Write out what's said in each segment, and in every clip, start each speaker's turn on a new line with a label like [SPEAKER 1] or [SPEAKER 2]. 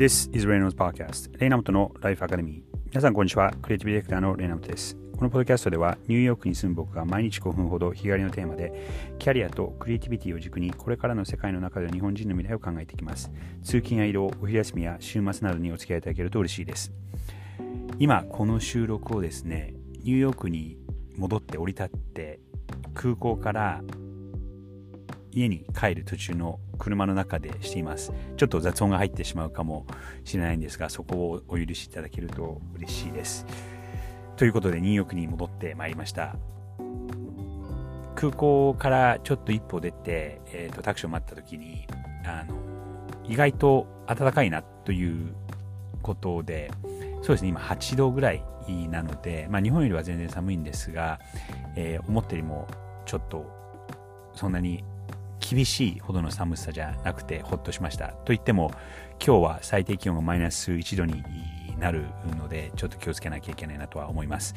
[SPEAKER 1] This is Reynolds Podcast レイナムトのライフアカデミー皆さんこんにちは。クリエイティブディレクターのレイナムトです。このポッドキャストではニューヨークに住む僕が毎日5分ほど日帰りのテーマでキャリアとクリエイティビティを軸にこれからの世界の中で日本人の未来を考えていきます。通勤や移動お昼休みや週末などにお付き合いいただけると嬉しいです。今この収録をですねニューヨークに戻って降り立って空港から家に帰る途中の車の中でしています。ちょっと雑音が入ってしまうかもしれないんですが、そこをお許しいただけると嬉しいです。ということで、ニューヨークに戻ってまいりました。空港からちょっと一歩出て、えーと、タクシーを待った時に、あの、意外と暖かいなということで、そうですね、今8度ぐらいなので、まあ、日本よりは全然寒いんですが、えー、思ったよりもちょっとそんなに厳しいほどの寒さじゃなくてほっとしました。といっても今日は最低気温がマイナス1度になるのでちょっと気をつけなきゃいけないなとは思います。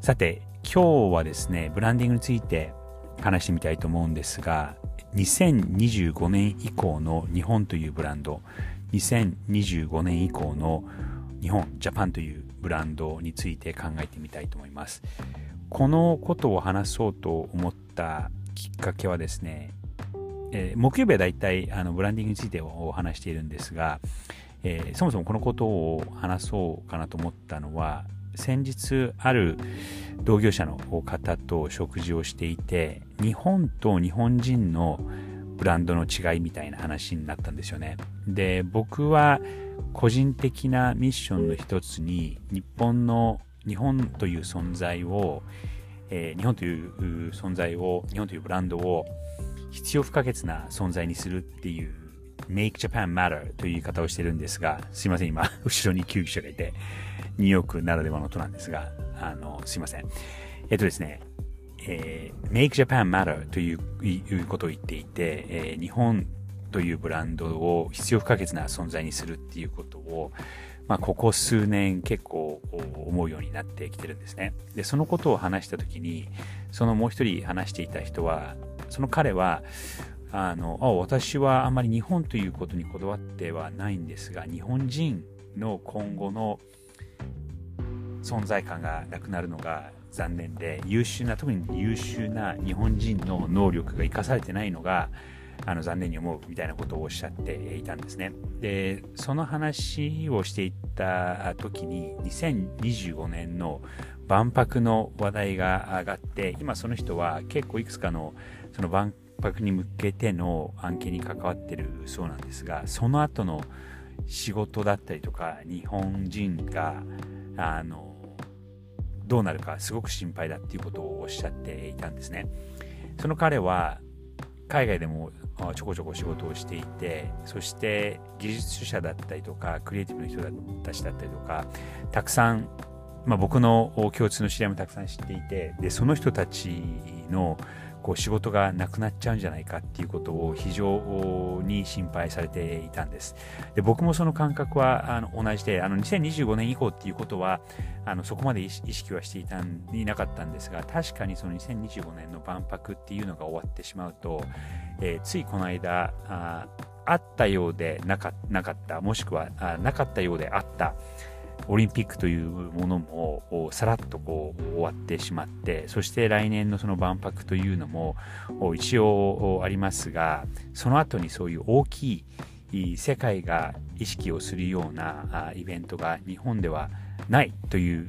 [SPEAKER 1] さて今日はですねブランディングについて話してみたいと思うんですが2025年以降の日本というブランド2025年以降の日本ジャパンというブランドについて考えてみたいと思いますこのことを話そうと思ったきっかけはですねえー、木曜日は大体あのブランディングについてお話しているんですが、えー、そもそもこのことを話そうかなと思ったのは先日ある同業者の方と食事をしていて日本と日本人のブランドの違いみたいな話になったんですよね。で僕は個人的なミッションの一つに日本の日本という存在を、えー、日本という存在を日本というブランドを必要不可欠な存在にするっていう Make Japan Matter という言い方をしてるんですが、すいません、今、後ろに救急車がいて、ニューヨークならではの音なんですが、あの、すいません。えっとですね、えー、Make Japan Matter ということを言っていて、えー、日本というブランドを必要不可欠な存在にするっていうことを、まあ、ここ数年結構思うようになってきてるんですね。で、そのことを話したときに、そのもう一人話していた人は、その彼はあの私はあまり日本ということにこだわってはないんですが日本人の今後の存在感がなくなるのが残念で優秀な特に優秀な日本人の能力が生かされてないのがあの残念に思うみたいなことをおっしゃっていたんですね。でその話をしていった時に2025年の万博の話題が上がって今その人は結構いくつかのその万博に向けての案件に関わってるそうなんですがその後の仕事だったりとか日本人があのどうなるかすごく心配だっていうことをおっしゃっていたんですねその彼は海外でもちょこちょこ仕事をしていてそして技術者だったりとかクリエイティブの人たちだったりとかたくさん、まあ、僕の共通の知り合いもたくさん知っていてでその人たちのこう仕事がなくなっちゃうんじゃないかっていうことを非常に心配されていたんです。で僕もその感覚はあの同じであの2025年以降っていうことはあのそこまで意識はしていたいなかったんですが確かにその2025年の万博っていうのが終わってしまうと、えー、ついこの間ああったようでなかなかったもしくはあなかったようであったオリンピックというものもさらっとこう終わってしまってそして来年のその万博というのも一応ありますがその後にそういう大きい世界が意識をするようなイベントが日本ではないという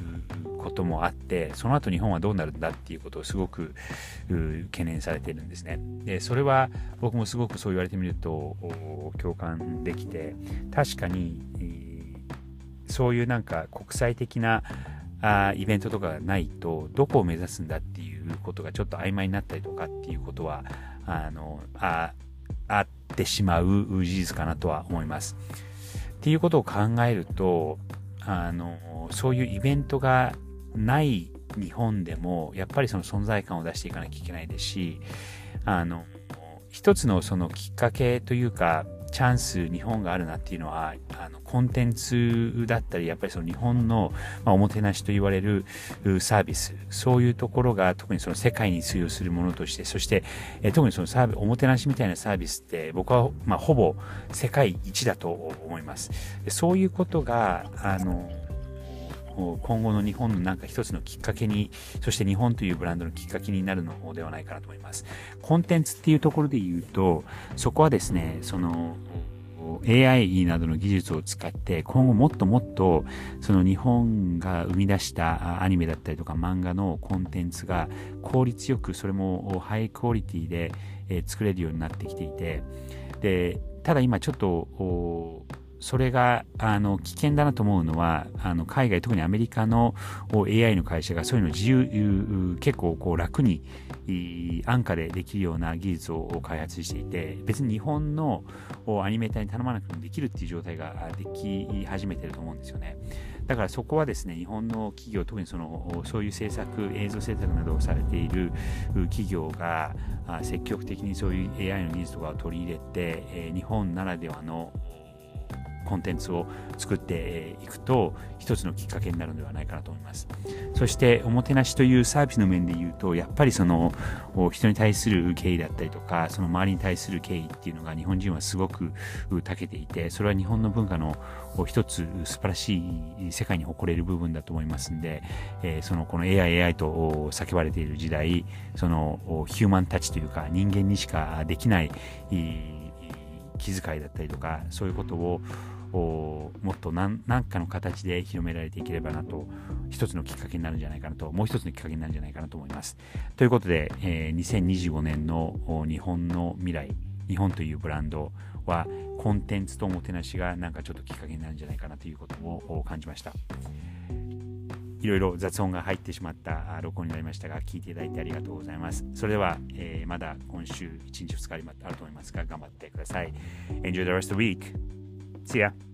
[SPEAKER 1] こともあってその後日本はどうなるんだっていうことをすごく懸念されているんですね。でそれは僕もすごくそう言われてみると共感できて確かにそういうなんか国際的なあイベントとかがないとどこを目指すんだっていうことがちょっと曖昧になったりとかっていうことはあのああってしまう事実かなとは思います。っていうことを考えるとあのそういうイベントがない日本でもやっぱりその存在感を出していかなきゃいけないですしあの一つのそのきっかけというかチャンス日本があるなっていうのはあのコンテンツだったりやっぱりその日本の、まあ、おもてなしと言われるサービスそういうところが特にその世界に通用するものとしてそして、え特にそのサービおもてなしみたいなサービスって僕は、まあ、ほぼ世界一だと思います。そういうことがあの今後の日本のなんか一つのきっかけに、そして日本というブランドのきっかけになるのではないかなと思います。コンテンツっていうところで言うと、そこはですね、その、AI などの技術を使って今後もっともっとその日本が生み出したアニメだったりとか漫画のコンテンツが効率よくそれもハイクオリティで作れるようになってきていてでただ今ちょっとそれがあの危険だなと思うのはあの海外特にアメリカの AI の会社がそういうの自由結構こう楽に安価でできるような技術を開発していて別に日本のアニメーターに頼まなくてもできるっていう状態ができ始めてると思うんですよね。だからそこはですね日本の企業特にそのそういう制作映像制作などをされている企業が積極的にそういう AI の技術とかを取り入れて日本ならではのコンテンツを作っていくと一つのきっかけになるのではないかなと思います。そしておもてなしというサービスの面で言うとやっぱりその人に対する敬意だったりとかその周りに対する敬意っていうのが日本人はすごく長けていてそれは日本の文化の一つ素晴らしい世界に誇れる部分だと思いますんで、えそのこの AI、AI と叫ばれている時代そのヒューマンタッチというか人間にしかできない気遣いだったりとかそういうことをもっと何かの形で広められていければなと一つのきっかけになるんじゃないかなともう一つのきっかけになるんじゃないかなと思います。ということで、えー、2025年の日本の未来日本というブランドはコンテンツとおもてなしがなんかちょっときっかけになるんじゃないかなということを感じました。いろいろ雑音が入ってしまった録音になりましたが、聞いていただいてありがとうございます。それでは、えー、まだ今週1日2日あると思いますが、頑張ってください。Enjoy the rest of the week. See ya.